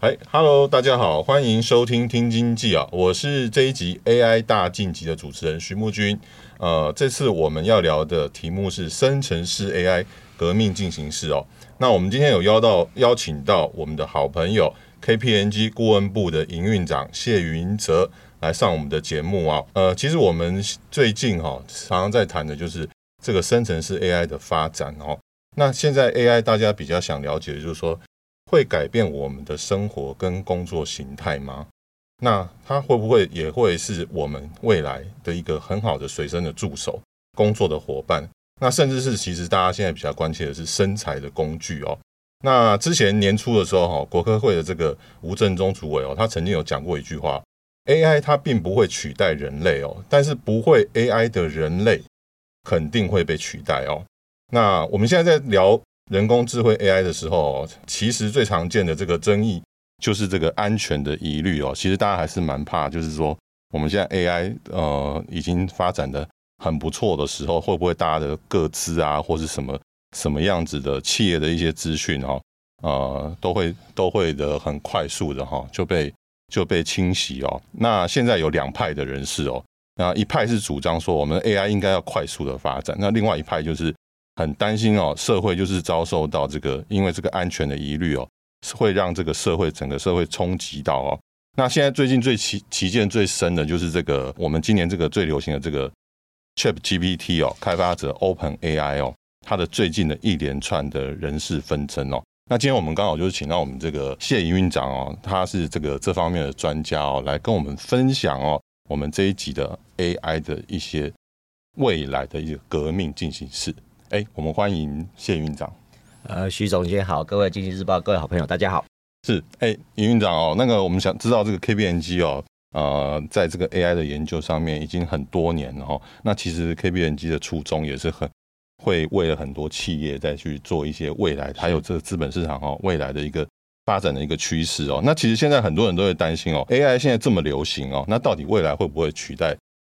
嗨哈喽，大家好，欢迎收听听经济啊，我是这一集 AI 大晋级的主持人徐木君。呃，这次我们要聊的题目是生成式 AI 革命进行式哦。那我们今天有邀到邀请到我们的好朋友 KPNG 顾问部的营运长谢云泽来上我们的节目啊。呃，其实我们最近哈、哦、常常在谈的就是这个生成式 AI 的发展哦。那现在 AI 大家比较想了解的就是说。会改变我们的生活跟工作形态吗？那它会不会也会是我们未来的一个很好的随身的助手、工作的伙伴？那甚至是其实大家现在比较关切的是身材的工具哦。那之前年初的时候，哈，国科会的这个吴振中主委哦，他曾经有讲过一句话：AI 它并不会取代人类哦，但是不会 AI 的人类肯定会被取代哦。那我们现在在聊。人工智慧 AI 的时候，其实最常见的这个争议就是这个安全的疑虑哦。其实大家还是蛮怕，就是说我们现在 AI 呃已经发展的很不错的时候，会不会大家的各资啊，或是什么什么样子的企业的一些资讯哦，呃，都会都会的很快速的哈就被就被清洗哦。那现在有两派的人士哦，那一派是主张说我们 AI 应该要快速的发展，那另外一派就是。很担心哦，社会就是遭受到这个，因为这个安全的疑虑哦，是会让这个社会整个社会冲击到哦。那现在最近最旗旗舰最深的就是这个，我们今年这个最流行的这个 ChatGPT 哦，开发者 OpenAI 哦，它的最近的一连串的人事纷争哦。那今天我们刚好就是请到我们这个谢营运长哦，他是这个这方面的专家哦，来跟我们分享哦，我们这一集的 AI 的一些未来的一个革命进行式。哎，我们欢迎谢营运长。呃，徐总监好，各位经济日报各位好朋友，大家好。是，哎，尹院长哦，那个我们想知道这个 KPMG 哦，呃，在这个 AI 的研究上面已经很多年了哦。那其实 KPMG 的初衷也是很会为了很多企业再去做一些未来，还有这个资本市场哦未来的一个发展的一个趋势哦。那其实现在很多人都会担心哦，AI 现在这么流行哦，那到底未来会不会取代？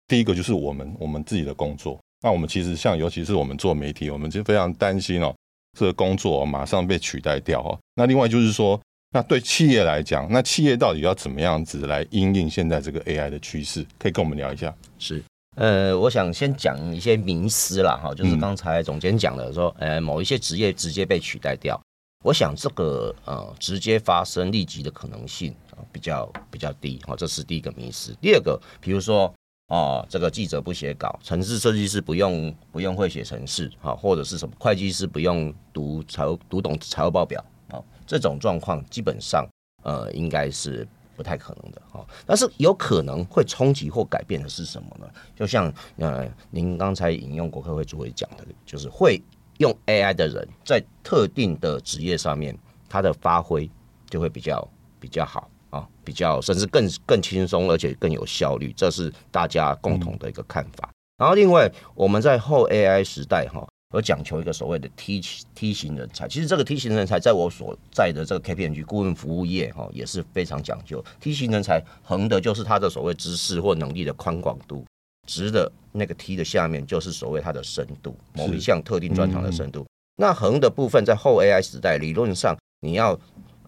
第一个就是我们我们自己的工作。那我们其实像，尤其是我们做媒体，我们就非常担心哦，这个工作马上被取代掉哦。那另外就是说，那对企业来讲，那企业到底要怎么样子来应应现在这个 AI 的趋势？可以跟我们聊一下。是，呃，我想先讲一些迷思啦，哈，就是刚才总监讲的说，呃，某一些职业直接被取代掉，我想这个呃直接发生立即的可能性啊比较比较低，哈，这是第一个迷思。第二个，比如说。哦，这个记者不写稿，城市设计师不用不用会写程式，哈，或者是什么会计师不用读财务读懂财务报表，啊，这种状况基本上呃应该是不太可能的，哈。但是有可能会冲击或改变的是什么呢？就像呃您刚才引用国科会主委讲的，就是会用 AI 的人在特定的职业上面，他的发挥就会比较比较好。啊，比较甚至更更轻松，而且更有效率，这是大家共同的一个看法。嗯、然后，另外我们在后 AI 时代哈，而讲求一个所谓的 T T 型人才。其实这个 T 型人才，在我所在的这个 KPMG 顾问服务业哈，也是非常讲究。T 型人才横的就是他的所谓知识或能力的宽广度，直的那个 T 的下面就是所谓它的深度，某一项特定专长的深度。嗯、那横的部分在后 AI 时代，理论上你要。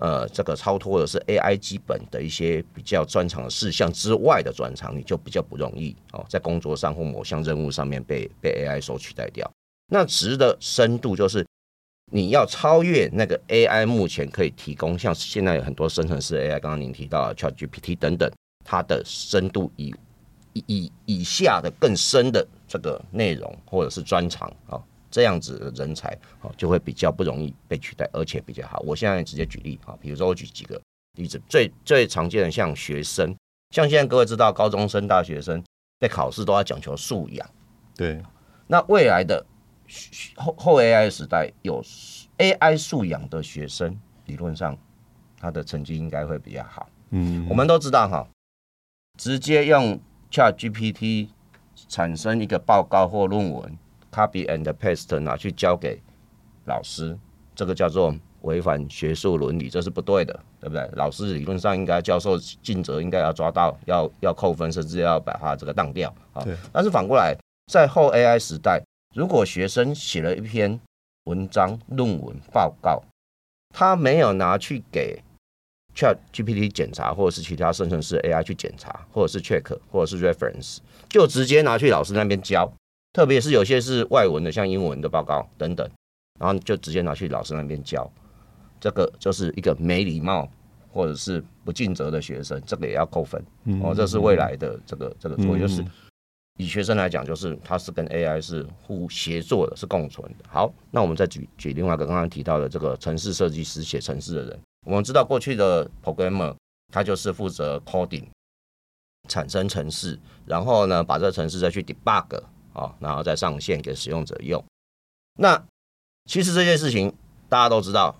呃，这个超脱的是 AI 基本的一些比较专长的事项之外的专长，你就比较不容易哦，在工作上或某项任务上面被被 AI 所取代掉。那值的深度就是你要超越那个 AI 目前可以提供，像现在有很多生成式 AI，刚刚您提到 ChatGPT 等等，它的深度以以以下的更深的这个内容或者是专长啊。这样子的人才，就会比较不容易被取代，而且比较好。我现在直接举例，啊，比如说我举几个例子，最最常见的像学生，像现在各位知道，高中生、大学生在考试都要讲求素养，对。那未来的后后 AI 时代，有 AI 素养的学生，理论上他的成绩应该会比较好。嗯，我们都知道哈，直接用 ChatGPT 产生一个报告或论文，copy and paste 拿去交给老师，这个叫做违反学术伦理，这是不对的，对不对？老师理论上应该教授尽责，应该要抓到，要要扣分，甚至要把它这个当掉啊。对。但是反过来，在后 AI 时代，如果学生写了一篇文章、论文、报告，他没有拿去给 ChatGPT 检查，或者是其他生成式 AI 去检查，或者是 check，或者是 reference，就直接拿去老师那边交。特别是有些是外文的，像英文的报告等等，然后就直接拿去老师那边教，这个就是一个没礼貌或者是不尽责的学生，这个也要扣分。哦，这是未来的这个这个作业，就是。以学生来讲，就是它是跟 AI 是互协作的，是共存的。好，那我们再举举另外一个刚刚提到的这个城市设计师写城市的人。我们知道过去的 programmer 他就是负责 coding 产生城市，然后呢把这个城市再去 debug 啊，然后再上线给使用者用。那其实这件事情大家都知道，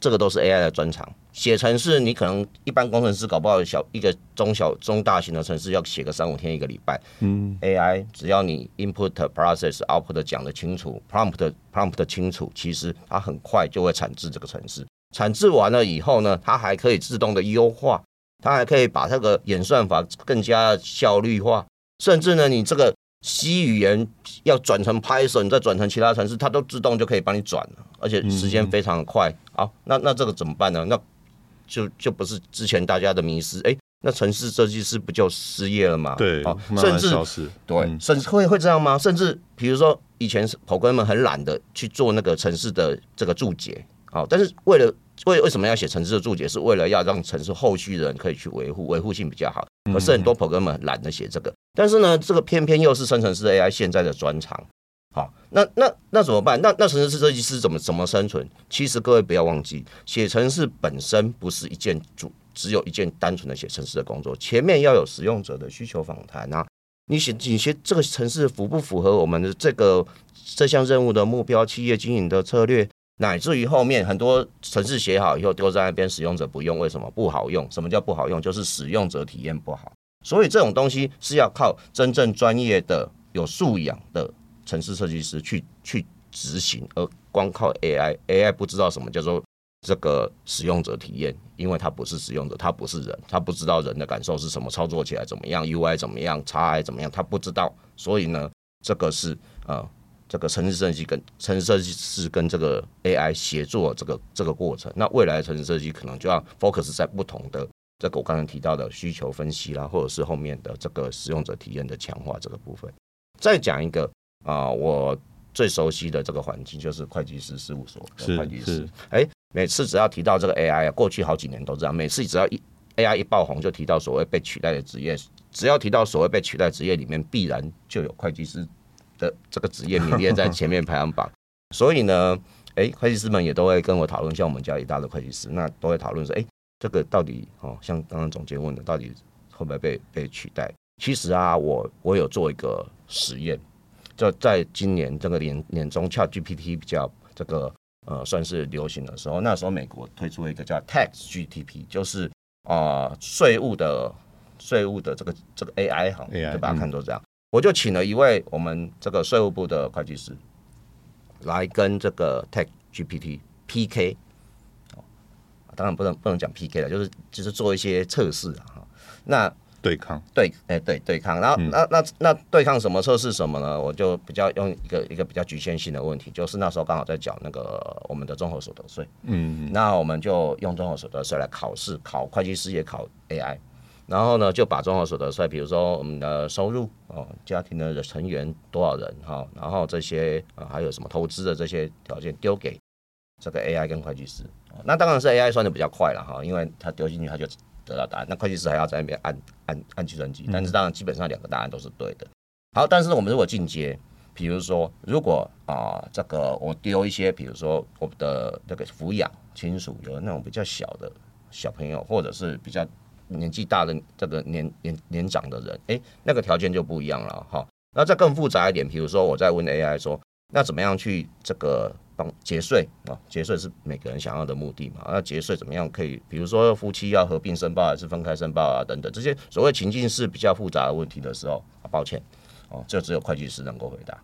这个都是 AI 的专长。写程式，你可能一般工程师搞不好小一个中小中大型的程式要写个三五天一个礼拜。嗯，AI 只要你 input process output 讲得清楚，prompt prompt 清楚，其实它很快就会产制这个程式。产制完了以后呢，它还可以自动的优化，它还可以把这个演算法更加效率化，甚至呢，你这个 C 语言要转成 Python，再转成其他程式，它都自动就可以帮你转了，而且时间非常的快。好，那那这个怎么办呢？那就就不是之前大家的迷失，哎、欸，那城市设计师不就失业了吗？对，哦、甚至对，嗯、甚至会会这样吗？甚至比如说以前 programmer 很懒的去做那个城市的这个注解，好、哦，但是为了为为什么要写城市的注解？是为了要让城市后续的人可以去维护，维护性比较好。可是很多 programmer 懒得写这个，但是呢，这个偏偏又是生成式 AI 现在的专长。好，那那那怎么办？那那城市设计师怎么怎么生存？其实各位不要忘记，写城市本身不是一件主，只有一件单纯的写城市的工作。前面要有使用者的需求访谈啊，你写你写这个城市符不符合我们的这个这项任务的目标、企业经营的策略，乃至于后面很多程式写好以后丢在那边，使用者不用，为什么不好用？什么叫不好用？就是使用者体验不好。所以这种东西是要靠真正专业的、有素养的。城市设计师去去执行，而光靠 AI，AI 不知道什么叫做这个使用者体验，因为它不是使用者，它不是人，它不知道人的感受是什么，操作起来怎么样，UI 怎么样，XI 怎么样，它不知道。所以呢，这个是呃，这个城市设计跟城市设计师跟这个 AI 协作这个这个过程。那未来的城市设计可能就要 focus 在不同的这个我刚才提到的需求分析啦，或者是后面的这个使用者体验的强化这个部分。再讲一个。啊，我最熟悉的这个环境就是会计师事务所的会计师。哎，每次只要提到这个 AI 啊，过去好几年都这样。每次只要一 AI 一爆红，就提到所谓被取代的职业。只要提到所谓被取代职业里面，必然就有会计师的这个职业名列在前面排行榜。所以呢，哎，会计师们也都会跟我讨论，像我们家一大的会计师，那都会讨论说，哎，这个到底哦，像刚刚总监问的，到底会不会被被取代？其实啊，我我有做一个实验。就在今年这个年年中，ChatGPT 比较这个呃算是流行的时候，那时候美国推出了一个叫 TaxGPT，就是啊税务的税务的这个这个 AI 哈，就把它看作这样。嗯、我就请了一位我们这个税务部的会计师来跟这个 Tech GPT PK，当然不能不能讲 PK 了，就是就是做一些测试哈。那对抗。对，哎对对抗，然后、嗯、那那那对抗什么测试什么呢？我就比较用一个一个比较局限性的问题，就是那时候刚好在缴那个我们的综合所得税，嗯，那我们就用综合所得税来考试，考会计师也考 AI，然后呢就把综合所得税，比如说我们的收入哦，家庭的成员多少人哈，然后这些啊还有什么投资的这些条件丢给这个 AI 跟会计师，那当然是 AI 算的比较快了哈，因为它丢进去它就。得到答案，那会计师还要在那边按按按计算机，但是当然基本上两个答案都是对的。好，但是我们如果进阶，比如说如果啊、呃、这个我丢一些，比如说我们的那个抚养亲属有那种比较小的小朋友，或者是比较年纪大的这个年年年长的人，哎，那个条件就不一样了哈。那再更复杂一点，比如说我在问 AI 说，那怎么样去这个帮节税啊？节税是每个人想要的目的嘛？那节税怎么样可以？比如说夫妻要合并申报还是分开申报啊？等等这些所谓情境是比较复杂的问题的时候，啊，抱歉哦，这只有会计师能够回答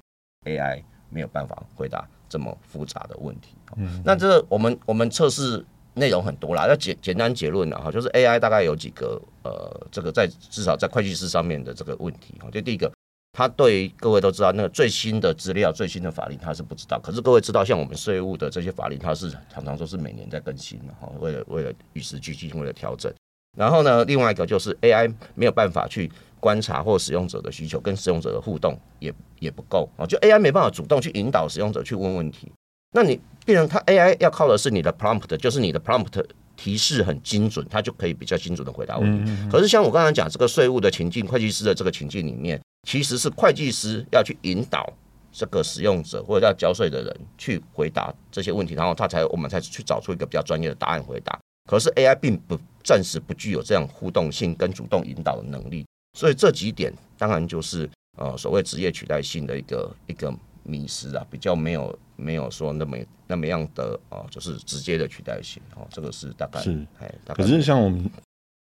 ，AI 没有办法回答这么复杂的问题。嗯，那这我们我们测试。内容很多啦，要简简单结论了哈，就是 AI 大概有几个呃，这个在至少在会计师上面的这个问题哈，就第一个，他对各位都知道那个最新的资料、最新的法令他是不知道，可是各位知道，像我们税务的这些法令，它是常常都是每年在更新的哈，为了为了与时俱进，为了调整。然后呢，另外一个就是 AI 没有办法去观察或使用者的需求，跟使用者的互动也也不够啊，就 AI 没办法主动去引导使用者去问问题。那你变成它 AI 要靠的是你的 prompt，就是你的 prompt 提示很精准，它就可以比较精准的回答问题。嗯嗯嗯。可是像我刚才讲这个税务的情境，会计师的这个情境里面，其实是会计师要去引导这个使用者或者要交税的人去回答这些问题，然后他才我们才去找出一个比较专业的答案回答。可是 AI 并不暂时不具有这样互动性跟主动引导的能力，所以这几点当然就是呃所谓职业取代性的一个一个。迷失啊，比较没有没有说那么那么样的哦，就是直接的取代性哦，这个是大概是哎，可是像我们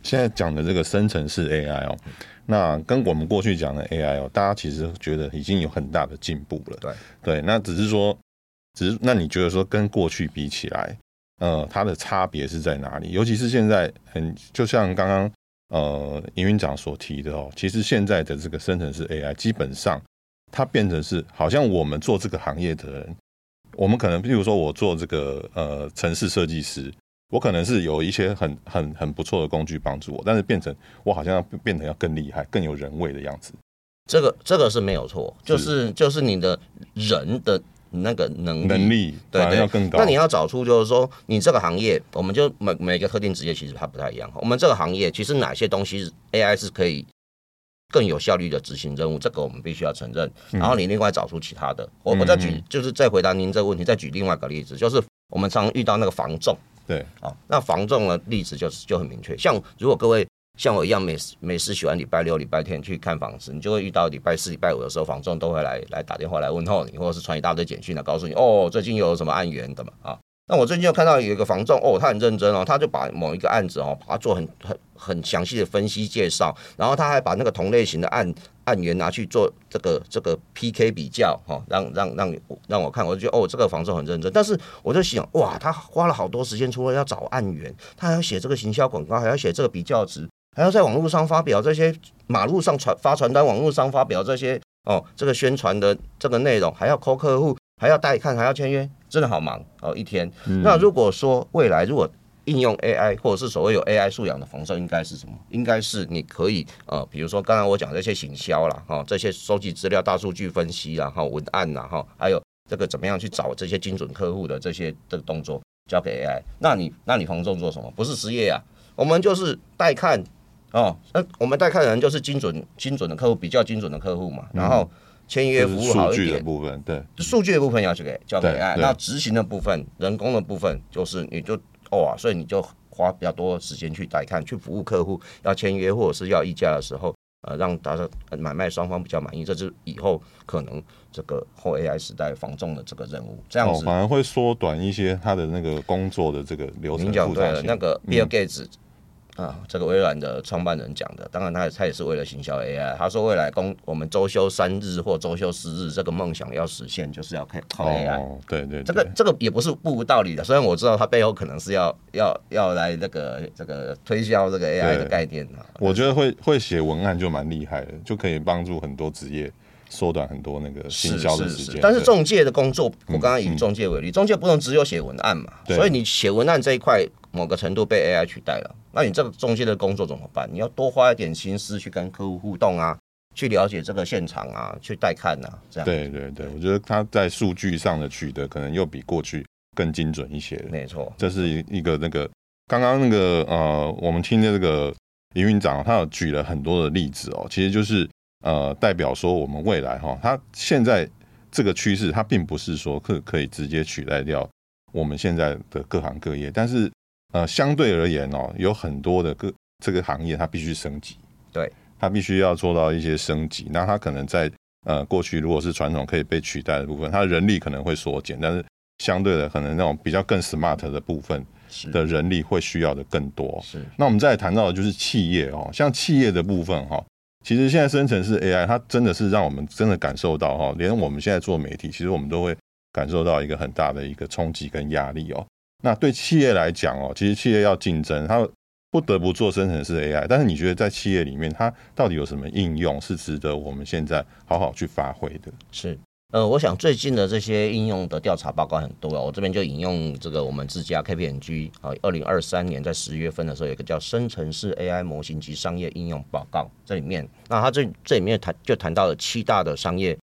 现在讲的这个生成式 AI 哦，那跟我们过去讲的 AI 哦，大家其实觉得已经有很大的进步了。对对，那只是说，只是那你觉得说跟过去比起来，呃，它的差别是在哪里？尤其是现在很就像刚刚呃营运长所提的哦，其实现在的这个生成式 AI 基本上。它变成是好像我们做这个行业的人，我们可能，比如说我做这个呃城市设计师，我可能是有一些很很很不错的工具帮助我，但是变成我好像要变成要更厉害、更有人味的样子。这个这个是没有错，就是就是你的人的那个能力能力对对要更高。那你要找出就是说，你这个行业，我们就每每个特定职业其实它不太一样。我们这个行业其实哪些东西 AI 是可以。更有效率的执行任务，这个我们必须要承认。然后你另外找出其他的，嗯、我我再举，就是再回答您这个问题，再举另外一个例子，就是我们常遇到那个防重，对啊，那防重的例子就是就很明确。像如果各位像我一样，每每次喜欢礼拜六、礼拜天去看房子，你就会遇到礼拜四、礼拜五的时候，房仲都会来来打电话来问候你，或者是传一大堆简讯来告诉你，哦，最近有什么案源的嘛啊。那我最近又看到有一个房仲哦，他很认真哦，他就把某一个案子哦，把它做很很很详细的分析介绍，然后他还把那个同类型的案案源拿去做这个这个 PK 比较哈，让让让让我看，我就觉得哦，这个房子很认真。但是我就想哇，他花了好多时间，除了要找案源，他还要写这个行销广告，还要写这个比较值，还要在网络上发表这些马路上传发传单，网络上发表这些哦，这个宣传的这个内容，还要 call 客户。还要带看，还要签约，真的好忙哦！一天。嗯、那如果说未来如果应用 AI，或者是所谓有 AI 素养的房仲，应该是什么？应该是你可以呃，比如说刚才我讲这些行销啦，哈，这些收集资料、大数据分析啦，哈，文案啦，哈，还有这个怎么样去找这些精准客户的这些这个动作，交给 AI。那你那你房仲做什么？不是失业啊，我们就是带看哦。那我们带看的人就是精准精准的客户，比较精准的客户嘛，然后。嗯签约服务好一点，数据的部分对，数据的部分要去给交给 AI，那执行的部分、人工的部分，就是你就哇、哦，所以你就花比较多时间去带看，去服务客户，要签约或者是要议价的时候，呃，让大家买卖双方比较满意，这是以后可能这个后 AI 时代防重的这个任务，这样子、哦、反而会缩短一些他的那个工作的这个流程。您讲对了，那个比尔盖茨。啊，这个微软的创办人讲的，当然他他也是为了行销 AI。他说未来工我们周休三日或周休四日这个梦想要实现，就是要靠靠 AI。哦，对对，对，这个这个也不是不无道理的。虽然我知道他背后可能是要要要来那个这个推销这个 AI 的概念啊。我觉得会会写文案就蛮厉害的，就可以帮助很多职业缩短很多那个行销的时间。但是中介的工作，我刚刚以中介为例，嗯嗯、中介不能只有写文案嘛，所以你写文案这一块。某个程度被 AI 取代了，那你这个中间的工作怎么办？你要多花一点心思去跟客户互动啊，去了解这个现场啊，去带看啊，这样。对对对，我觉得他在数据上的取得可能又比过去更精准一些。没错，这是一个那个刚刚那个呃，我们听的这个营运长他有举了很多的例子哦，其实就是呃代表说我们未来哈，他现在这个趋势，它并不是说可可以直接取代掉我们现在的各行各业，但是。呃，相对而言哦，有很多的个这个行业它必须升级，对，它必须要做到一些升级。那它可能在呃过去如果是传统可以被取代的部分，它的人力可能会缩减，但是相对的可能那种比较更 smart 的部分的人力会需要的更多。是，那我们再来谈到的就是企业哦，像企业的部分哈，其实现在生成式 AI 它真的是让我们真的感受到哈，连我们现在做媒体，其实我们都会感受到一个很大的一个冲击跟压力哦。那对企业来讲哦，其实企业要竞争，它不得不做生成式 AI。但是你觉得在企业里面，它到底有什么应用是值得我们现在好好去发挥的？是，呃，我想最近的这些应用的调查报告很多啊，我这边就引用这个我们自家 KPMG 啊，二零二三年在十月份的时候有个叫生成式 AI 模型及商业应用报告，这里面，那它这这里面谈就谈到了七大的商业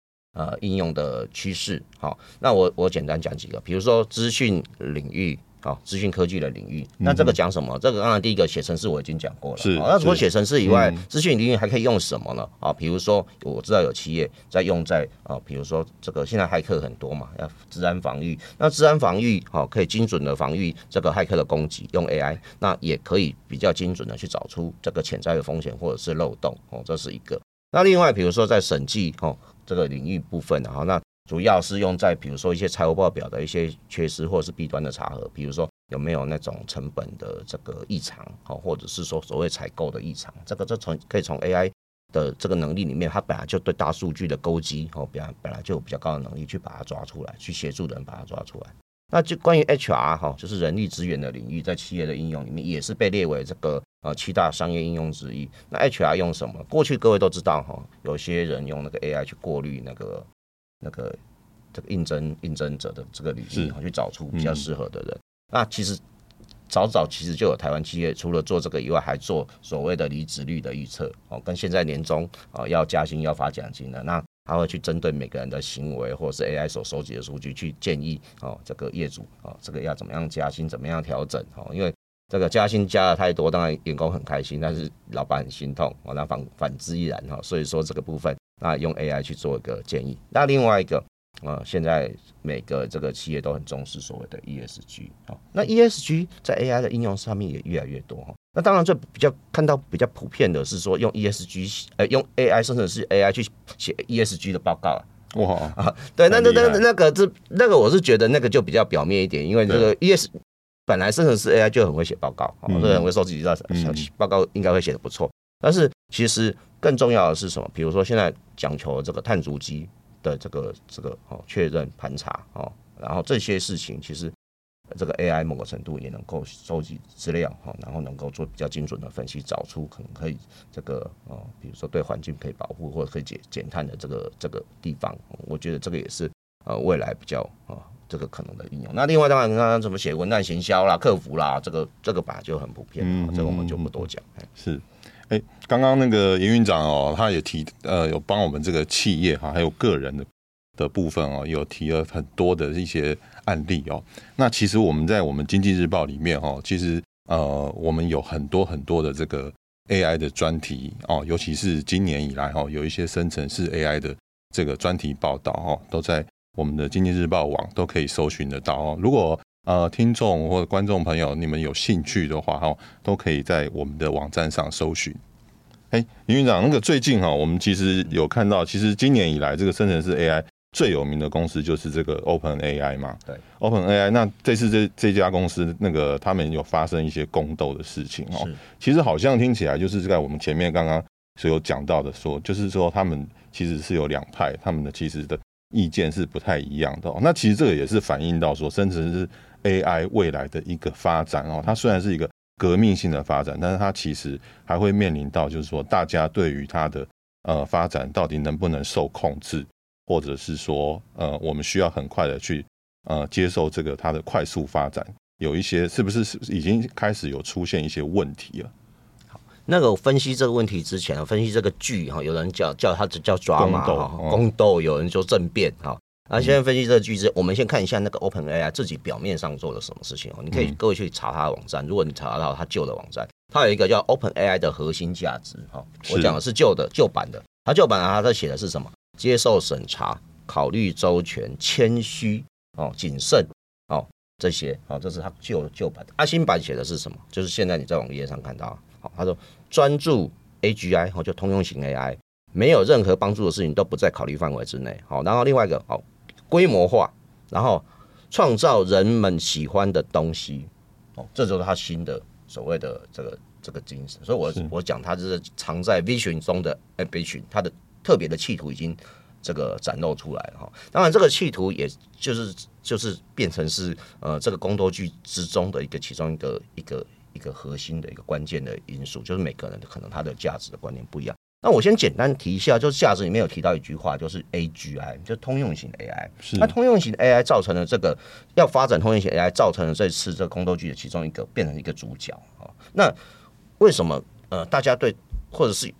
呃应用的趋势。好，那我我简单讲几个，比如说资讯领域。好，资讯科技的领域，那这个讲什么？嗯、这个当然第一个写程式我已经讲过了。是，那除了写程式以外，资讯领域还可以用什么呢？啊，比如说我知道有企业在用在啊，比如说这个现在骇客很多嘛，要治安防御。那治安防御好，可以精准的防御这个骇客的攻击，用 AI，那也可以比较精准的去找出这个潜在的风险或者是漏洞哦，这是一个。那另外比如说在审计哦这个领域部分哈，那主要是用在比如说一些财务报表的一些缺失或者是弊端的查核，比如说有没有那种成本的这个异常，好，或者是说所谓采购的异常，这个这从可以从 AI 的这个能力里面，它本来就对大数据的勾稽，哦，本来本来就有比较高的能力去把它抓出来，去协助人把它抓出来。那就关于 HR 哈，就是人力资源的领域，在企业的应用里面也是被列为这个呃七大商业应用之一。那 HR 用什么？过去各位都知道哈，有些人用那个 AI 去过滤那个。那个这个应征应征者的这个履历，去找出比较适合的人。嗯、那其实早早其实就有台湾企业除了做这个以外，还做所谓的离职率的预测哦，跟现在年终哦要加薪要发奖金的，那他会去针对每个人的行为或者是 AI 所收集的数据去建议哦，这个业主哦，这个要怎么样加薪，怎么样调整哦，因为这个加薪加的太多，当然员工很开心，但是老板很心痛哦，那反反之亦然哈，所以说这个部分。那用 AI 去做一个建议。那另外一个，呃，现在每个这个企业都很重视所谓的 ESG 啊。那 ESG 在 AI 的应用上面也越来越多哈。那当然，最比较看到比较普遍的是说用 ESG，呃，用 AI 生成式 AI 去写 ESG 的报告啊。哇啊，对，那那那那个这那个我是觉得那个就比较表面一点，因为这个 ES 本来生成式 AI 就很会写报告，很会收集到小报告，应该会写的不错。但是其实更重要的是什么？比如说现在讲求这个碳足迹的这个这个哦确认盘查哦，然后这些事情其实这个 AI 某个程度也能够收集资料哈，然后能够做比较精准的分析，找出可能可以这个哦，比如说对环境可以保护或者可以减减碳的这个这个地方，我觉得这个也是呃未来比较啊这个可能的应用。那另外当然刚刚怎么写文案行销啦、客服啦，这个这个本来就很普遍，嗯，这个我们就不多讲。是。哎，刚刚那个严院长哦，他也提呃，有帮我们这个企业哈，还有个人的的部分哦，有提了很多的一些案例哦。那其实我们在我们经济日报里面哦，其实呃，我们有很多很多的这个 AI 的专题哦，尤其是今年以来哦，有一些生成式 AI 的这个专题报道哦，都在我们的经济日报网都可以搜寻得到哦。如果呃，听众或者观众朋友，你们有兴趣的话，哈，都可以在我们的网站上搜寻。哎，林院长，那个最近哈，我们其实有看到，其实今年以来，这个生成式 AI 最有名的公司就是这个 OpenAI 嘛。对，OpenAI。那这次这这家公司，那个他们有发生一些宫斗的事情哦。其实好像听起来就是在我们前面刚刚所有讲到的说，说就是说他们其实是有两派，他们的其实的意见是不太一样的。哦那其实这个也是反映到说，生成是。AI 未来的一个发展哦，它虽然是一个革命性的发展，但是它其实还会面临到，就是说大家对于它的呃发展到底能不能受控制，或者是说呃我们需要很快的去呃接受这个它的快速发展，有一些是不是已经开始有出现一些问题了？好，那个分析这个问题之前，分析这个剧哈，有人叫叫它叫抓马哈，宫斗，有人说政变哈。那现在分析这个句子，我们先看一下那个 OpenAI 自己表面上做了什么事情哦。你可以各位去查它的网站，如果你查得到它旧的网站，它有一个叫 OpenAI 的核心价值哈。我讲的是旧的旧版的，它旧版的它在写的是什么？接受审查、考虑周全、谦虚哦、谨慎哦这些哦，这是它旧旧版的。它新版写的是什么？就是现在你在网页上看到，好，他说专注 AGI 哦，就通用型 AI。没有任何帮助的事情都不在考虑范围之内。好，然后另外一个好规模化，然后创造人们喜欢的东西。哦，这就是他新的所谓的这个这个精神。所以我我讲他就是藏在 vision 中的 ambition，他的特别的企图已经这个展露出来了哈。当然，这个企图也就是就是变成是呃这个宫斗剧之中的一个其中一个一个一个核心的一个关键的因素，就是每个人可能他的价值的观念不一样。那我先简单提一下，就是价值里面有提到一句话，就是 AGI，就通用型 AI。是。那通用型 AI 造成了这个要发展通用型 AI，造成了这次这个宫斗剧的其中一个变成一个主角啊。那为什么呃大家对或者是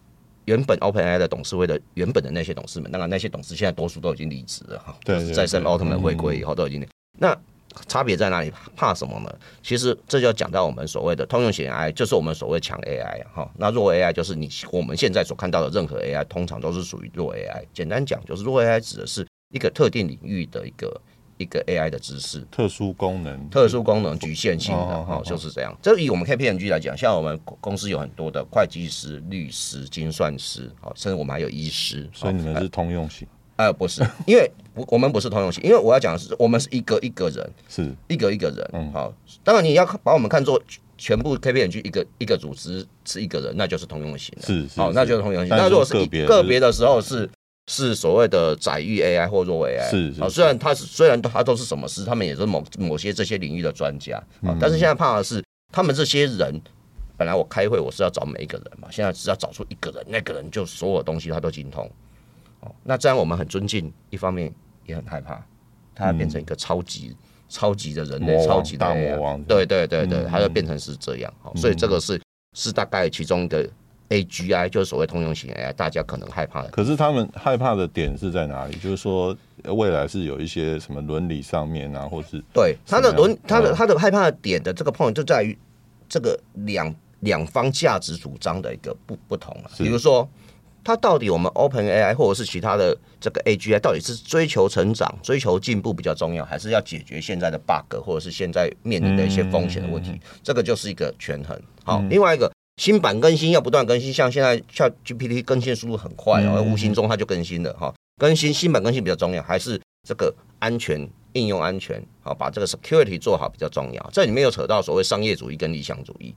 原本 OpenAI 的董事会的原本的那些董事们，当然那些董事现在多数都已经离职了哈。对，对，对。在 Sam Altman 回归以后都已经。那差别在哪里？怕什么呢？其实这就要讲到我们所谓的通用型 AI，就是我们所谓强 AI 哈。那弱 AI 就是你我们现在所看到的任何 AI，通常都是属于弱 AI。简单讲，就是弱 AI 指的是一个特定领域的一个一个 AI 的知识，特殊功能，特殊功能局限性的哈，就是这样。这以我们 KPMG 来讲，像我们公司有很多的会计师、律师、精算师，好，甚至我们还有医师。所以你们是通用型。呃，不是，因为我们不是通用型，因为我要讲的是，我们是一个一个人，是一个一个人。嗯，好，当然你要把我们看作全部 KPMG 一个一个组织是一个人，那就是通用型的。是，好，那就是通用型。那如果是个别的时候是是所谓的载誉 AI 或弱 AI。是，好，虽然他是虽然他都是什么师，他们也是某某些这些领域的专家。啊，但是现在怕的是他们这些人，本来我开会我是要找每一个人嘛，现在只要找出一个人，那个人就所有东西他都精通。哦，那这样我们很尊敬，一方面也很害怕，他变成一个超级、嗯、超级的人类，超级的大魔王。对对对对，他就变成是这样。好、嗯，所以这个是是大概其中的 AGI，就是所谓通用型 AI，大家可能害怕的。可是他们害怕的点是在哪里？就是说未来是有一些什么伦理上面啊，或是对他的伦，他的他的害怕的点的这个 point 就在于这个两两方价值主张的一个不不同了。是比如说。它到底我们 Open AI 或者是其他的这个 AGI 到底是追求成长、追求进步比较重要，还是要解决现在的 bug 或者是现在面临的一些风险的问题？这个就是一个权衡。好，另外一个新版更新要不断更新，像现在 ChatGPT 更新速度很快哦，无形中它就更新了哈。更新新版更新比较重要，还是这个安全应用安全？好，把这个 security 做好比较重要。这里面有扯到所谓商业主义跟理想主义，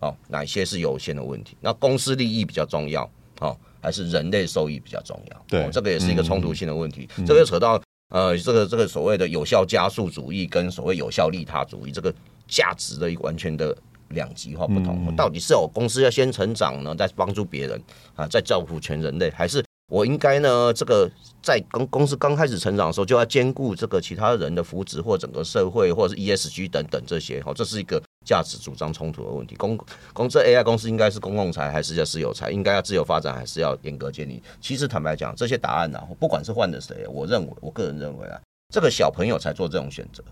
好，哪些是优先的问题？那公司利益比较重要，好。还是人类受益比较重要，对、哦，这个也是一个冲突性的问题。嗯、这个扯到呃，这个这个所谓的有效加速主义跟所谓有效利他主义，这个价值的一个完全的两极化不同。嗯、到底是我公司要先成长呢，再帮助别人啊，再造福全人类，还是我应该呢？这个在公公司刚开始成长的时候，就要兼顾这个其他人的福祉，或整个社会，或者是 ESG 等等这些。好、哦，这是一个。价值主张冲突的问题，公公这 AI 公司应该是公共财还是要私有财？应该要自由发展还是要严格建立？其实坦白讲，这些答案呢、啊，不管是换的谁，我认为，我个人认为啊，这个小朋友才做这种选择，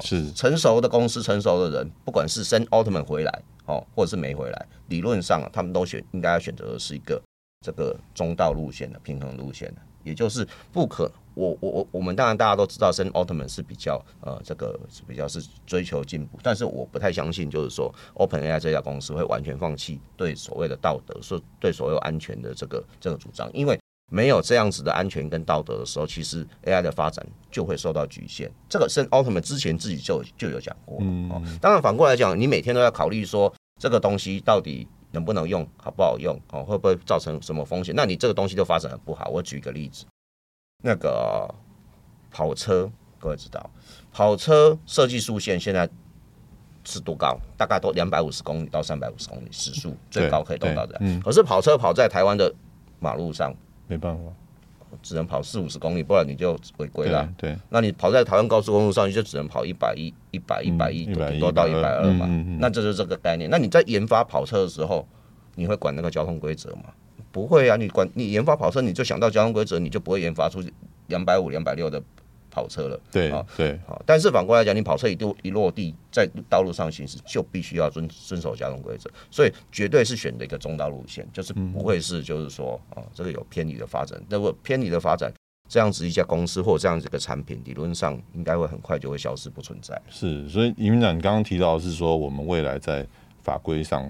是成熟的公司，成熟的人，不管是 Sam Altman 回来哦，或者是没回来，理论上、啊、他们都选应该要选择的是一个这个中道路线的平衡路线的，也就是不可。我我我我们当然大家都知道，Sam Altman 是比较呃这个是比较是追求进步，但是我不太相信，就是说 OpenAI 这家公司会完全放弃对所谓的道德，说对所有安全的这个这个主张，因为没有这样子的安全跟道德的时候，其实 AI 的发展就会受到局限。这个 Sam Altman 之前自己就就有讲过，嗯、哦，当然反过来讲，你每天都要考虑说这个东西到底能不能用，好不好用，哦，会不会造成什么风险？那你这个东西就发展的不好。我举个例子。那个跑车，各位知道，跑车设计速限现在是多高？大概都两百五十公里到三百五十公里时速，最高可以动到的。嗯。可是跑车跑在台湾的马路上，没办法，只能跑四五十公里，不然你就违规了。对。那你跑在台湾高速公路上，你就只能跑一百一、一百、一百一，顶多到一百二嘛。那这就是这个概念。那你在研发跑车的时候，你会管那个交通规则吗？不会啊，你管你研发跑车，你就想到交通规则，你就不会研发出两百五、两百六的跑车了。对啊，对，好。但是反过来讲，你跑车一落一落地，在道路上行驶，就必须要遵遵守交通规则，所以绝对是选择一个中道路线，就是不会是就是说啊，这个有偏离的发展。那么偏离的发展，这样子一家公司或这样子一个产品，理论上应该会很快就会消失不存在。是，所以李院长，你刚刚提到的是说，我们未来在法规上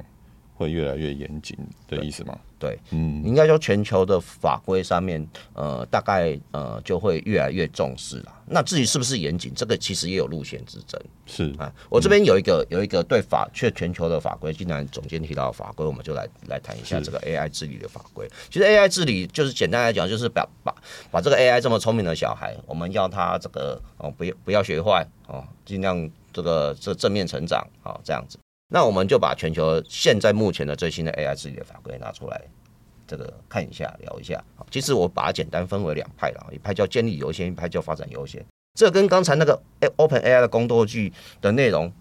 会越来越严谨的意思吗？对，嗯，应该说全球的法规上面，呃，大概呃就会越来越重视了。那至于是不是严谨，这个其实也有路线之争。是啊，我这边有一个有一个对法却全球的法规，既然总监提到法规，我们就来来谈一下这个 AI 治理的法规。其实 AI 治理就是简单来讲，就是把把把这个 AI 这么聪明的小孩，我们要他这个哦不要不要学坏哦，尽量这个这正面成长啊这样子。那我们就把全球现在目前的最新的 AI 治理的法规拿出来，这个看一下聊一下。好，其实我把它简单分为两派了，一派叫建立优先，一派叫发展优先。这跟刚才那个 OpenAI 的宫斗剧的内容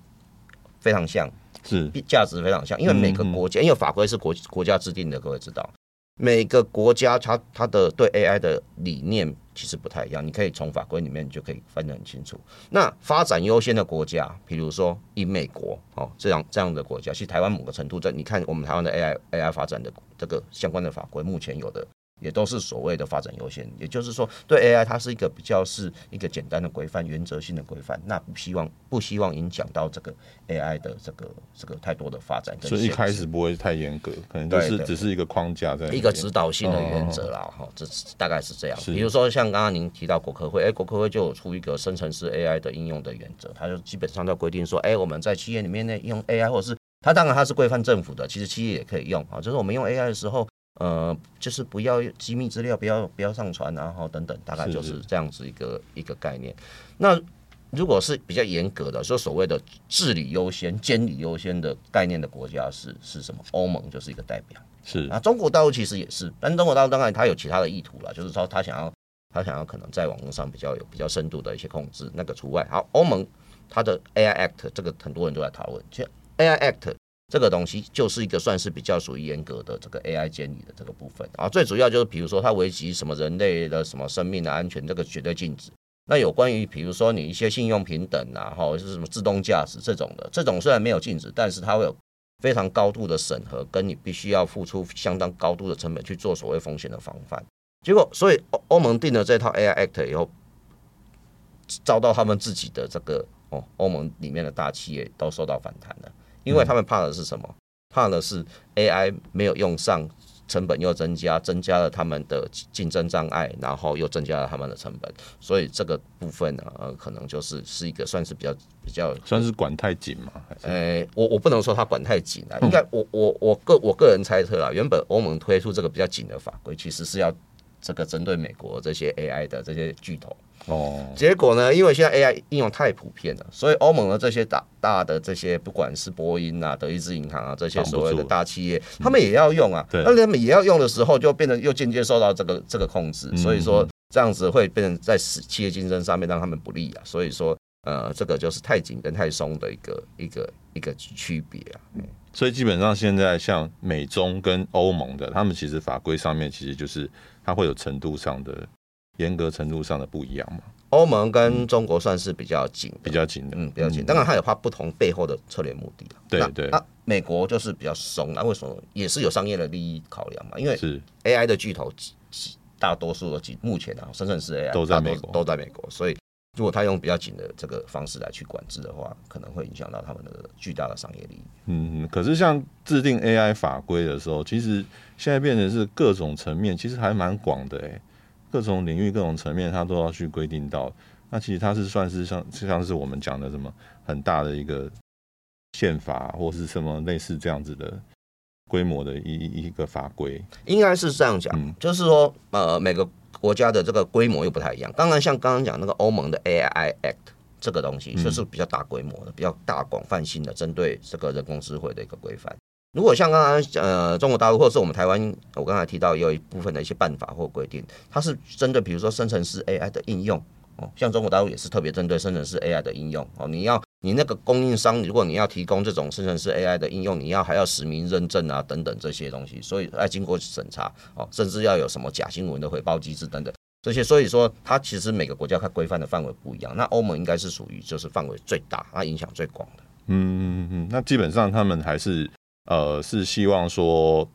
非常像，是价值非常像，因为每个国家因为法规是国国家制定的，各位知道。每个国家它它的对 AI 的理念其实不太一样，你可以从法规里面就可以分得很清楚。那发展优先的国家，比如说以美国哦这样这样的国家，其实台湾某个程度在你看我们台湾的 AI AI 发展的这个相关的法规，目前有的。也都是所谓的发展优先，也就是说，对 AI 它是一个比较是一个简单的规范、原则性的规范，那不希望不希望影响到这个 AI 的这个这个太多的发展。所以一开始不会太严格，可能就是只是一个框架在一个指导性的原则啦。哈、哦，这大概是这样。比如说像刚刚您提到国科会，哎，国科会就有出一个生成式 AI 的应用的原则，它就基本上在规定说，哎，我们在企业里面呢用 AI，或者是它当然它是规范政府的，其实企业也可以用啊，就是我们用 AI 的时候。呃，就是不要机密资料，不要不要上传，然后等等，大概就是这样子一个一个概念。那如果是比较严格的，说所谓的治理优先、监理优先的概念的国家是是什么？欧盟就是一个代表。是啊，中国大陆其实也是，但中国大陆当然它有其他的意图了，就是说它想要它想要可能在网络上比较有比较深度的一些控制，那个除外。好，欧盟它的 AI Act 这个很多人都在讨论，其实 AI Act。这个东西就是一个算是比较属于严格的这个 AI 监理的这个部分啊，最主要就是比如说它危及什么人类的什么生命的安全，这个绝对禁止。那有关于比如说你一些信用平等啊，或者是什么自动驾驶这种的，这种虽然没有禁止，但是它会有非常高度的审核，跟你必须要付出相当高度的成本去做所谓风险的防范。结果，所以欧欧盟定了这套 AI Act 以后，遭到他们自己的这个哦，欧盟里面的大企业都受到反弹了。因为他们怕的是什么？怕的是 AI 没有用上，成本又增加，增加了他们的竞争障碍，然后又增加了他们的成本，所以这个部分呢，呃，可能就是是一个算是比较比较算是管太紧嘛？呃，我我不能说它管太紧啊，应该我我我个我个人猜测啦，原本欧盟推出这个比较紧的法规，其实是要这个针对美国这些 AI 的这些巨头。哦，结果呢？因为现在 AI 应用太普遍了，所以欧盟的这些大大的这些，不管是波音啊、德意志银行啊这些所谓的大企业，他们也要用啊。那他们也要用的时候，就变成又间接受到这个这个控制。所以说这样子会变成在企业竞争上面让他们不利啊。所以说，呃，这个就是太紧跟太松的一个一个一个区别啊。所以基本上现在像美中跟欧盟的，他们其实法规上面其实就是它会有程度上的。严格程度上的不一样嘛？欧盟跟中国算是比较紧，比较紧的，嗯，比较紧。当然，它有它不同背后的策略目的。对对。那美国就是比较松，那为什么？也是有商业的利益考量嘛？因为是 AI 的巨头，大多数的目前啊，深圳市 AI 都在美国，都在美国。所以，如果他用比较紧的这个方式来去管制的话，可能会影响到他们的巨大的商业利益。嗯，可是像制定 AI 法规的时候，其实现在变成是各种层面，其实还蛮广的哎。各种领域、各种层面，它都要去规定到。那其实它是算是像就，像是我们讲的什么很大的一个宪法，或是什么类似这样子的规模的一一个法规。应该是这样讲，嗯、就是说，呃，每个国家的这个规模又不太一样。当然，像刚刚讲那个欧盟的 AI Act 这个东西，就是比较大规模的、比较大广泛性的，针对这个人工智慧的一个规范。如果像刚刚呃中国大陆或者是我们台湾，我刚才提到有一部分的一些办法或规定，它是针对比如说生成式 AI 的应用哦，像中国大陆也是特别针对生成式 AI 的应用哦，你要你那个供应商，如果你要提供这种生成式 AI 的应用，你要还要实名认证啊等等这些东西，所以要经过审查哦，甚至要有什么假新闻的回报机制等等这些，所以说它其实每个国家它规范的范围不一样，那欧盟应该是属于就是范围最大，它影响最广的。嗯嗯嗯，那基本上他们还是。呃，是希望说，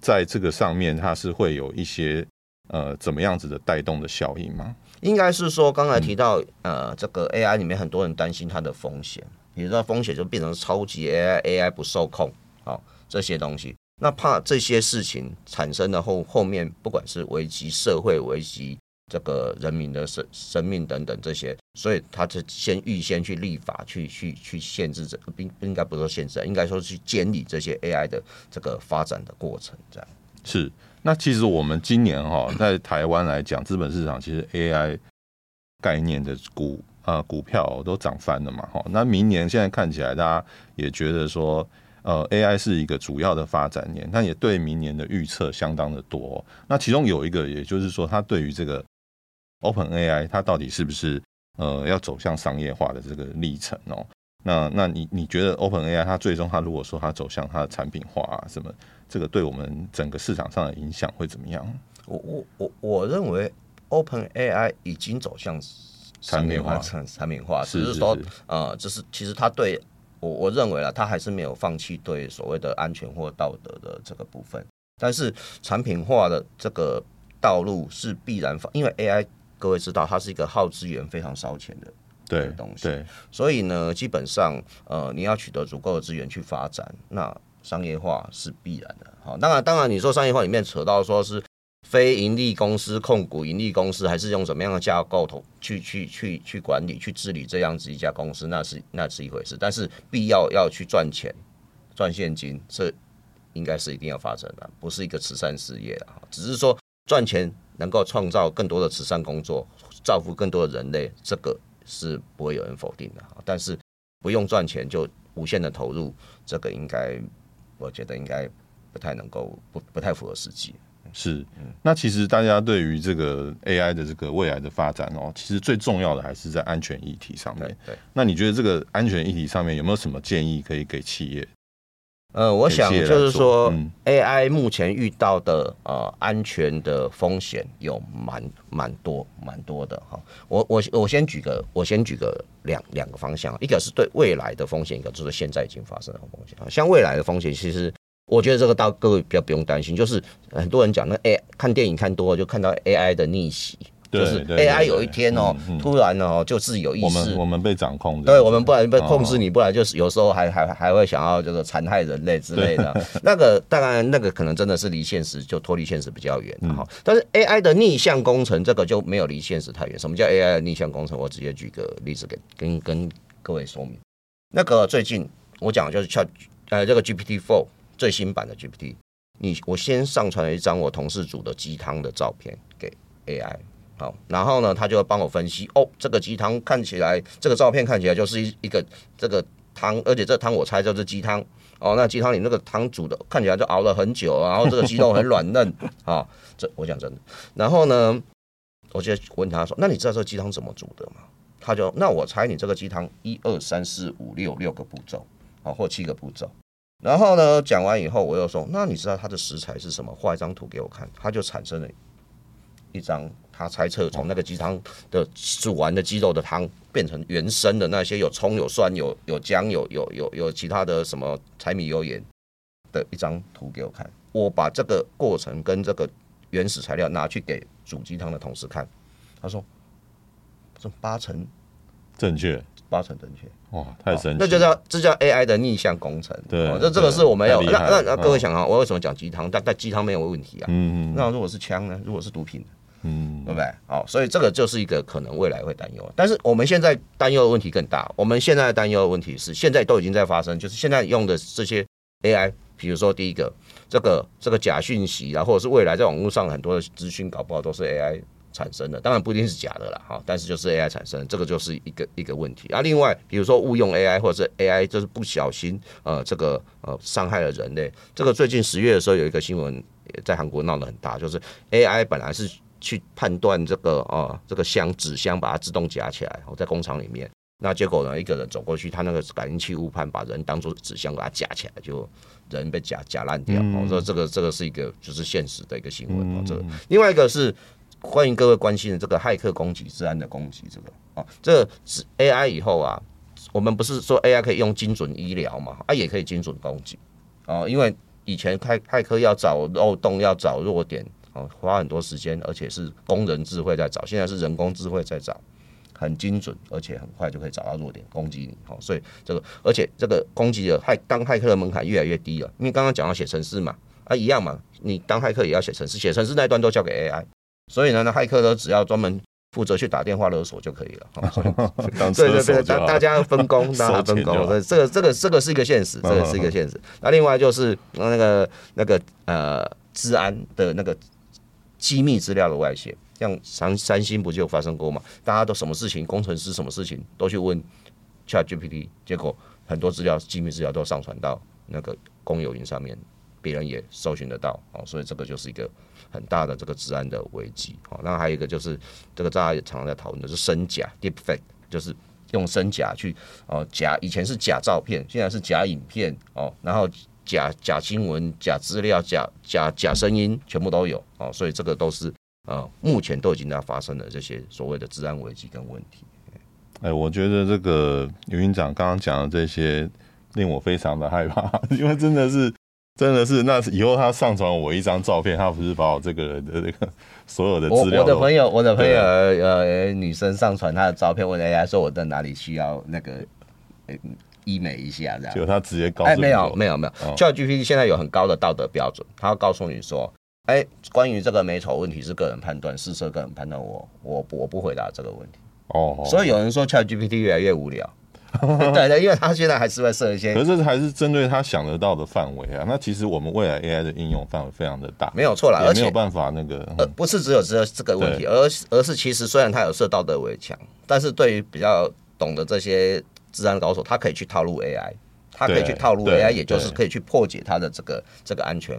在这个上面，它是会有一些呃，怎么样子的带动的效应吗？应该是说，刚才提到、嗯、呃，这个 AI 里面很多人担心它的风险，比如说风险就变成超级 AI，AI 不受控，好、哦、这些东西。那怕这些事情产生了后后面，不管是危及社会、危及这个人民的生生命等等这些，所以他就先预先去立法，去去去限制这不应该不说限制，应该说去监理这些 AI 的这个发展的过程，这样。是。那其实我们今年哈，在台湾来讲，资本市场其实 AI 概念的股啊、股票都涨翻了嘛哈。那明年现在看起来，大家也觉得说，呃，AI 是一个主要的发展年，但也对明年的预测相当的多。那其中有一个，也就是说，它对于这个 OpenAI，它到底是不是呃要走向商业化的这个历程哦？那那你你觉得 OpenAI 它最终它如果说它走向它的产品化啊什么，这个对我们整个市场上的影响会怎么样？我我我我认为 OpenAI 已经走向产品化，产产品化，只是说呃，就是其实它对我我认为啊，它还是没有放弃对所谓的安全或道德的这个部分，但是产品化的这个道路是必然放，因为 AI 各位知道它是一个耗资源非常烧钱的。对东西，对，所以呢，基本上，呃，你要取得足够的资源去发展，那商业化是必然的。好，当然，当然，你说商业化里面扯到说是非盈利公司控股盈利公司，还是用什么样的架构头去去去去管理、去治理这样子一家公司，那是那是一回事。但是必要要去赚钱、赚现金，这应该是一定要发生的，不是一个慈善事业啊，只是说赚钱能够创造更多的慈善工作，造福更多的人类，这个。是不会有人否定的，但是不用赚钱就无限的投入，这个应该我觉得应该不太能够不不太符合实际。是，那其实大家对于这个 AI 的这个未来的发展哦，其实最重要的还是在安全议题上面。对，那你觉得这个安全议题上面有没有什么建议可以给企业？呃，我想就是说，AI 目前遇到的呃安全的风险有蛮蛮多蛮多的哈。我我我先举个我先举个两两个方向，一个是对未来的风险，一个就是现在已经发生的风险。像未来的风险，其实我觉得这个到各位比较不用担心，就是很多人讲那 A 看电影看多了就看到 AI 的逆袭。就是 AI 有一天哦，突然哦，就自己有意识，我们我们被掌控，对，我们不然被控制你，不然就是有时候还还还会想要就是残害人类之类的。那个当然，那个可能真的是离现实就脱离现实比较远哈。但是 AI 的逆向工程这个就没有离现实太远。什么叫 AI 的逆向工程？我直接举个例子给跟跟各位说明。那个最近我讲的就是 Chat 呃这个 GPT Four 最新版的 GPT，你我先上传了一张我同事煮的鸡汤的照片给 AI。好，然后呢，他就会帮我分析哦，这个鸡汤看起来，这个照片看起来就是一一个这个汤，而且这汤我猜就是鸡汤哦。那鸡汤里那个汤煮的看起来就熬了很久，然后这个鸡肉很软嫩 啊、这我讲真的。然后呢，我就问他说：“那你知道这鸡汤怎么煮的吗？”他就那我猜你这个鸡汤一二三四五六六个步骤啊、哦，或七个步骤。然后呢，讲完以后，我又说：“那你知道它的食材是什么？”画一张图给我看，他就产生了一张。他猜测从那个鸡汤的煮完的鸡肉的汤变成原生的那些有葱有蒜有有姜有有有有其他的什么柴米油盐的一张图给我看，我把这个过程跟这个原始材料拿去给煮鸡汤的同事看，他说这八成正确，八成正确，哇，太神奇，那就叫这叫 AI 的逆向工程，对，这这个是我没有。那那那各位想啊，我为什么讲鸡汤？但但鸡汤没有问题啊，嗯嗯，那如果是枪呢？如果是毒品？嗯，对不对？好，所以这个就是一个可能未来会担忧，但是我们现在担忧的问题更大。我们现在担忧的问题是，现在都已经在发生，就是现在用的这些 AI，比如说第一个，这个这个假讯息啊，或者是未来在网络上很多的资讯，搞不好都是 AI 产生的。当然不一定是假的啦，哈，但是就是 AI 产生，这个就是一个一个问题啊。另外，比如说误用 AI，或者是 AI 就是不小心呃这个呃伤害了人类。这个最近十月的时候有一个新闻在韩国闹得很大，就是 AI 本来是。去判断这个啊，这个箱纸箱把它自动夹起来，我在工厂里面，那结果呢，一个人走过去，他那个感应器误判，把人当做纸箱把它夹起来，就人被夹夹烂掉。我说这个这个是一个就是现实的一个新闻。这个另外一个是欢迎各位关心的这个骇客攻击、治安的攻击。这个啊，这是 AI 以后啊，我们不是说 AI 可以用精准医疗嘛？啊，也可以精准攻击啊，因为以前骇骇客要找漏洞，要找弱点。哦，花很多时间，而且是工人智慧在找，现在是人工智慧在找，很精准，而且很快就可以找到弱点攻击你。好，所以这个，而且这个攻击的骇当骇客的门槛越来越低了，因为刚刚讲到写程式嘛，啊，一样嘛。你当骇客也要写程式，写程式那一段都交给 AI，所以呢，那骇客呢只要专门负责去打电话勒索就可以了。对对 对，大大家分工，大家分工。这个这个这个是一个现实，这个是一个现实。那另外就是那个那个呃，治安的那个机密资料的外泄，像三三星不就发生过嘛？大家都什么事情，工程师什么事情都去问 ChatGPT，结果很多资料机密资料都上传到那个公有云上面。别人也搜寻得到哦，所以这个就是一个很大的这个治安的危机哦。那还有一个就是这个大家也常常在讨论的是真假 （deepfake），就是用真假去哦假，以前是假照片，现在是假影片哦，然后假假新闻、假资料、假假假声音，全部都有哦。所以这个都是啊，目前都已经在发生的这些所谓的治安危机跟问题。哎，我觉得这个刘云长刚刚讲的这些令我非常的害怕，因为真的是。真的是，那以后他上传我一张照片，他不是把我这个人的这个所有的资料我？我的朋友，我的朋友，呃，女生上传她的照片，问 AI 说我在哪里需要那个医美一下，这样。就他直接告诉、哎、没有没有没有，ChatGPT 现在有很高的道德标准，他要告诉你说，哎，关于这个美丑问题是个人判断，是设个人判断，我我我不回答这个问题。哦。所以有人说 ChatGPT 越来越无聊。对 对，因为他现在还是会设一些，可是还是针对他想得到的范围啊。那其实我们未来 AI 的应用范围非常的大，没有错啦，而且没有办法那个，呃，不是只有只有这个问题，而而是其实虽然他有设道德围墙，但是对于比较懂得这些治安高手，他可以去套路 AI，他可以去套路 AI，也就是可以去破解他的这个这个安全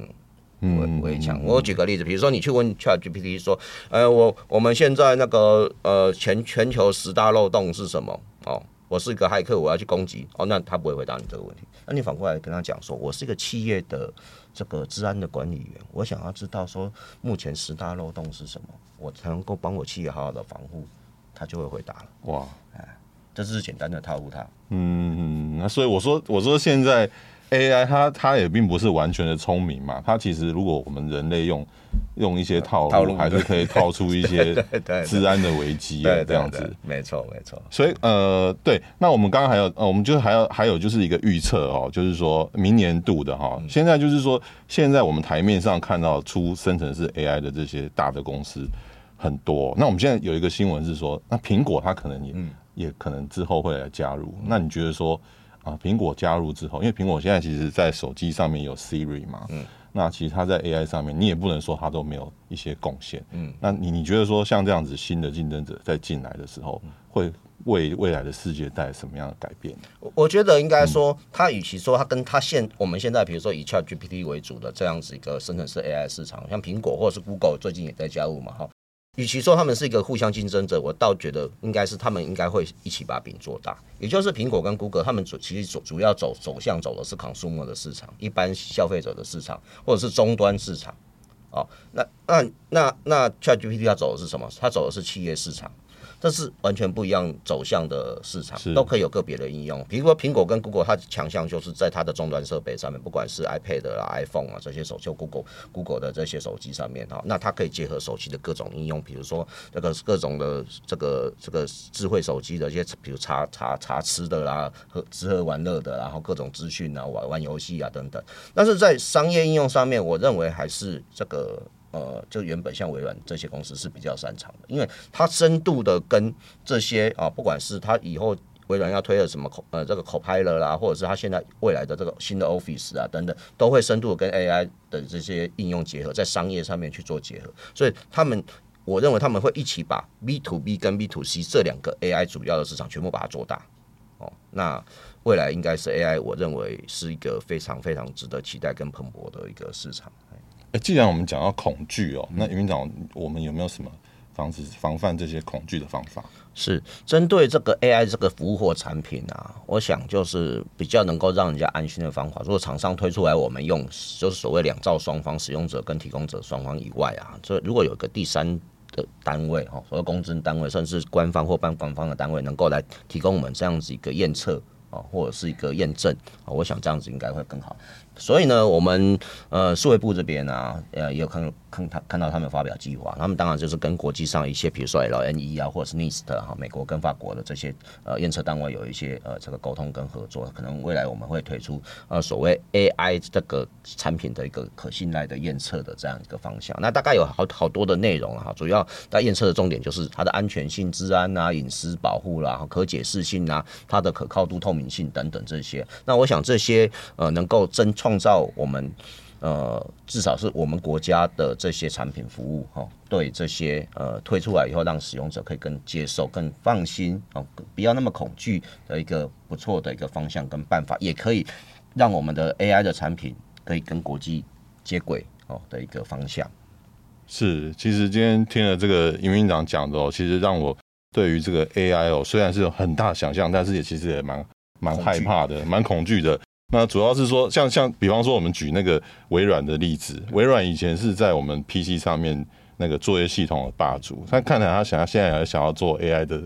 围围墙。我举个例子，比如说你去问 ChatGPT 说，呃，我我们现在那个呃全全球十大漏洞是什么？哦。我是一个骇客，我要去攻击哦，那他不会回答你这个问题。那你反过来跟他讲说，我是一个企业的这个治安的管理员，我想要知道说目前十大漏洞是什么，我才能够帮我企业好好的防护，他就会回答了。哇，哎，这是简单的套路它。嗯嗯，那所以我说，我说现在。AI 它它也并不是完全的聪明嘛，它其实如果我们人类用用一些套路，还是可以套出一些 治安的危机，这样子。没错没错。所以呃对，那我们刚刚还有呃，我们就还要还有就是一个预测哦，就是说明年度的哈，现在就是说现在我们台面上看到出生成式 AI 的这些大的公司很多，那我们现在有一个新闻是说，那苹果它可能也也可能之后会来加入，那你觉得说？啊，苹果加入之后，因为苹果现在其实，在手机上面有 Siri 嘛，嗯，那其实它在 AI 上面，你也不能说它都没有一些贡献，嗯，那你你觉得说像这样子新的竞争者在进来的时候，会为未来的世界带来什么样的改变？我我觉得应该说，它与其说它跟它现我们现在比如说以 ChatGPT 为主的这样子一个生成式 AI 市场，像苹果或者是 Google 最近也在加入嘛，哈。与其说他们是一个互相竞争者，我倒觉得应该是他们应该会一起把饼做大。也就是苹果跟谷歌，他们主其实主主要走走向走的是 consumer 的市场，一般消费者的市场，或者是终端市场。哦，那那那那 ChatGPT 它走的是什么？它走的是企业市场。这是完全不一样走向的市场，都可以有个别的应用。比如说苹果跟 Google，它强项就是在它的终端设备上面，不管是 iPad 啦、iPhone 啊这些手机，Google Google 的这些手机上面哈，那它可以结合手机的各种应用，比如说这个各种的这个这个智慧手机的一些，比如查查查吃的啦，喝吃喝玩乐的，然后各种资讯啊，玩玩游戏啊等等。但是在商业应用上面，我认为还是这个。呃，就原本像微软这些公司是比较擅长的，因为它深度的跟这些啊，不管是它以后微软要推的什么口呃这个 Copilot 啦，或者是它现在未来的这个新的 Office 啊等等，都会深度的跟 AI 的这些应用结合，在商业上面去做结合，所以他们我认为他们会一起把 B to B 跟 B to C 这两个 AI 主要的市场全部把它做大。哦，那未来应该是 AI，我认为是一个非常非常值得期待跟蓬勃的一个市场。哎，既然我们讲到恐惧哦，那余云长，我们有没有什么防止防范这些恐惧的方法？是针对这个 AI 这个服务或产品啊，我想就是比较能够让人家安心的方法。如果厂商推出来，我们用就是所谓两造双方，使用者跟提供者双方以外啊，这如果有个第三的单位哈，所谓公证单位，甚至官方或半官方的单位，能够来提供我们这样子一个验测啊，或者是一个验证啊，我想这样子应该会更好。所以呢，我们呃，数位部这边啊，呃，也有看看他看到他们发表计划，他们当然就是跟国际上一些，比如说 LNE 啊，或者是 NIST 哈，美国跟法国的这些呃验测单位有一些呃这个沟通跟合作，可能未来我们会推出呃所谓 AI 这个产品的一个可信赖的验测的这样一个方向。那大概有好好多的内容哈，主要在验测的重点就是它的安全性、治安啊、隐私保护啦、可解释性啊、它的可靠度、透明性等等这些。那我想这些呃能够真创造我们呃至少是我们国家的这些产品服务哈，对这些呃推出来以后，让使用者可以更接受、更放心哦，不要那么恐惧的一个不错的一个方向跟办法，也可以让我们的 AI 的产品可以跟国际接轨哦的一个方向。是，其实今天听了这个营运长讲的哦，其实让我对于这个 AI 哦，虽然是有很大想象，但是也其实也蛮蛮害怕的，蛮恐惧的。那主要是说，像像比方说，我们举那个微软的例子，微软以前是在我们 PC 上面那个作业系统的霸主，但看来他想要现在也想要做 AI 的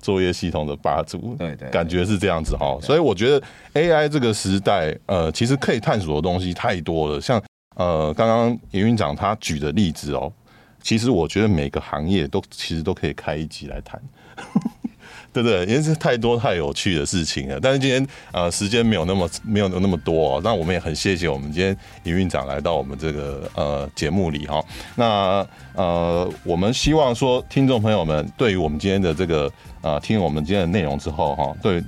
作业系统的霸主，对对，感觉是这样子哈。所以我觉得 AI 这个时代，呃，其实可以探索的东西太多了。像呃，刚刚营运长他举的例子哦，其实我觉得每个行业都其实都可以开一集来谈。对不对？因为是太多太有趣的事情了。但是今天呃时间没有那么没有那么多，哦，那我们也很谢谢我们今天营运长来到我们这个呃节目里哈。那呃我们希望说听众朋友们对于我们今天的这个呃听我们今天的内容之后哈，对。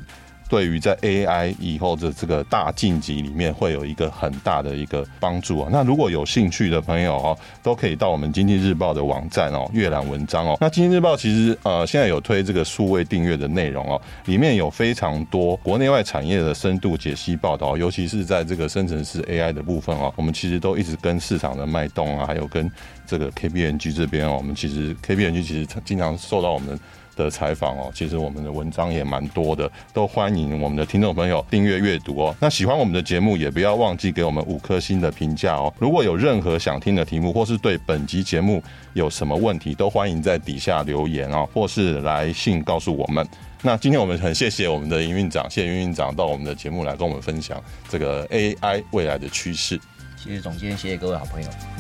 对于在 AI 以后的这个大晋级里面，会有一个很大的一个帮助啊。那如果有兴趣的朋友哦，都可以到我们经济日报的网站哦，阅览文章哦。那经济日报其实呃现在有推这个数位订阅的内容哦，里面有非常多国内外产业的深度解析报道，尤其是在这个生成式 AI 的部分哦，我们其实都一直跟市场的脉动啊，还有跟这个 KPMG 这边哦，我们其实 KPMG 其实经常受到我们。的采访哦，其实我们的文章也蛮多的，都欢迎我们的听众朋友订阅阅读哦。那喜欢我们的节目，也不要忘记给我们五颗星的评价哦。如果有任何想听的题目，或是对本集节目有什么问题，都欢迎在底下留言哦，或是来信告诉我们。那今天我们很谢谢我们的营运长，谢谢营运长到我们的节目来跟我们分享这个 AI 未来的趋势。谢谢总监，谢谢各位好朋友。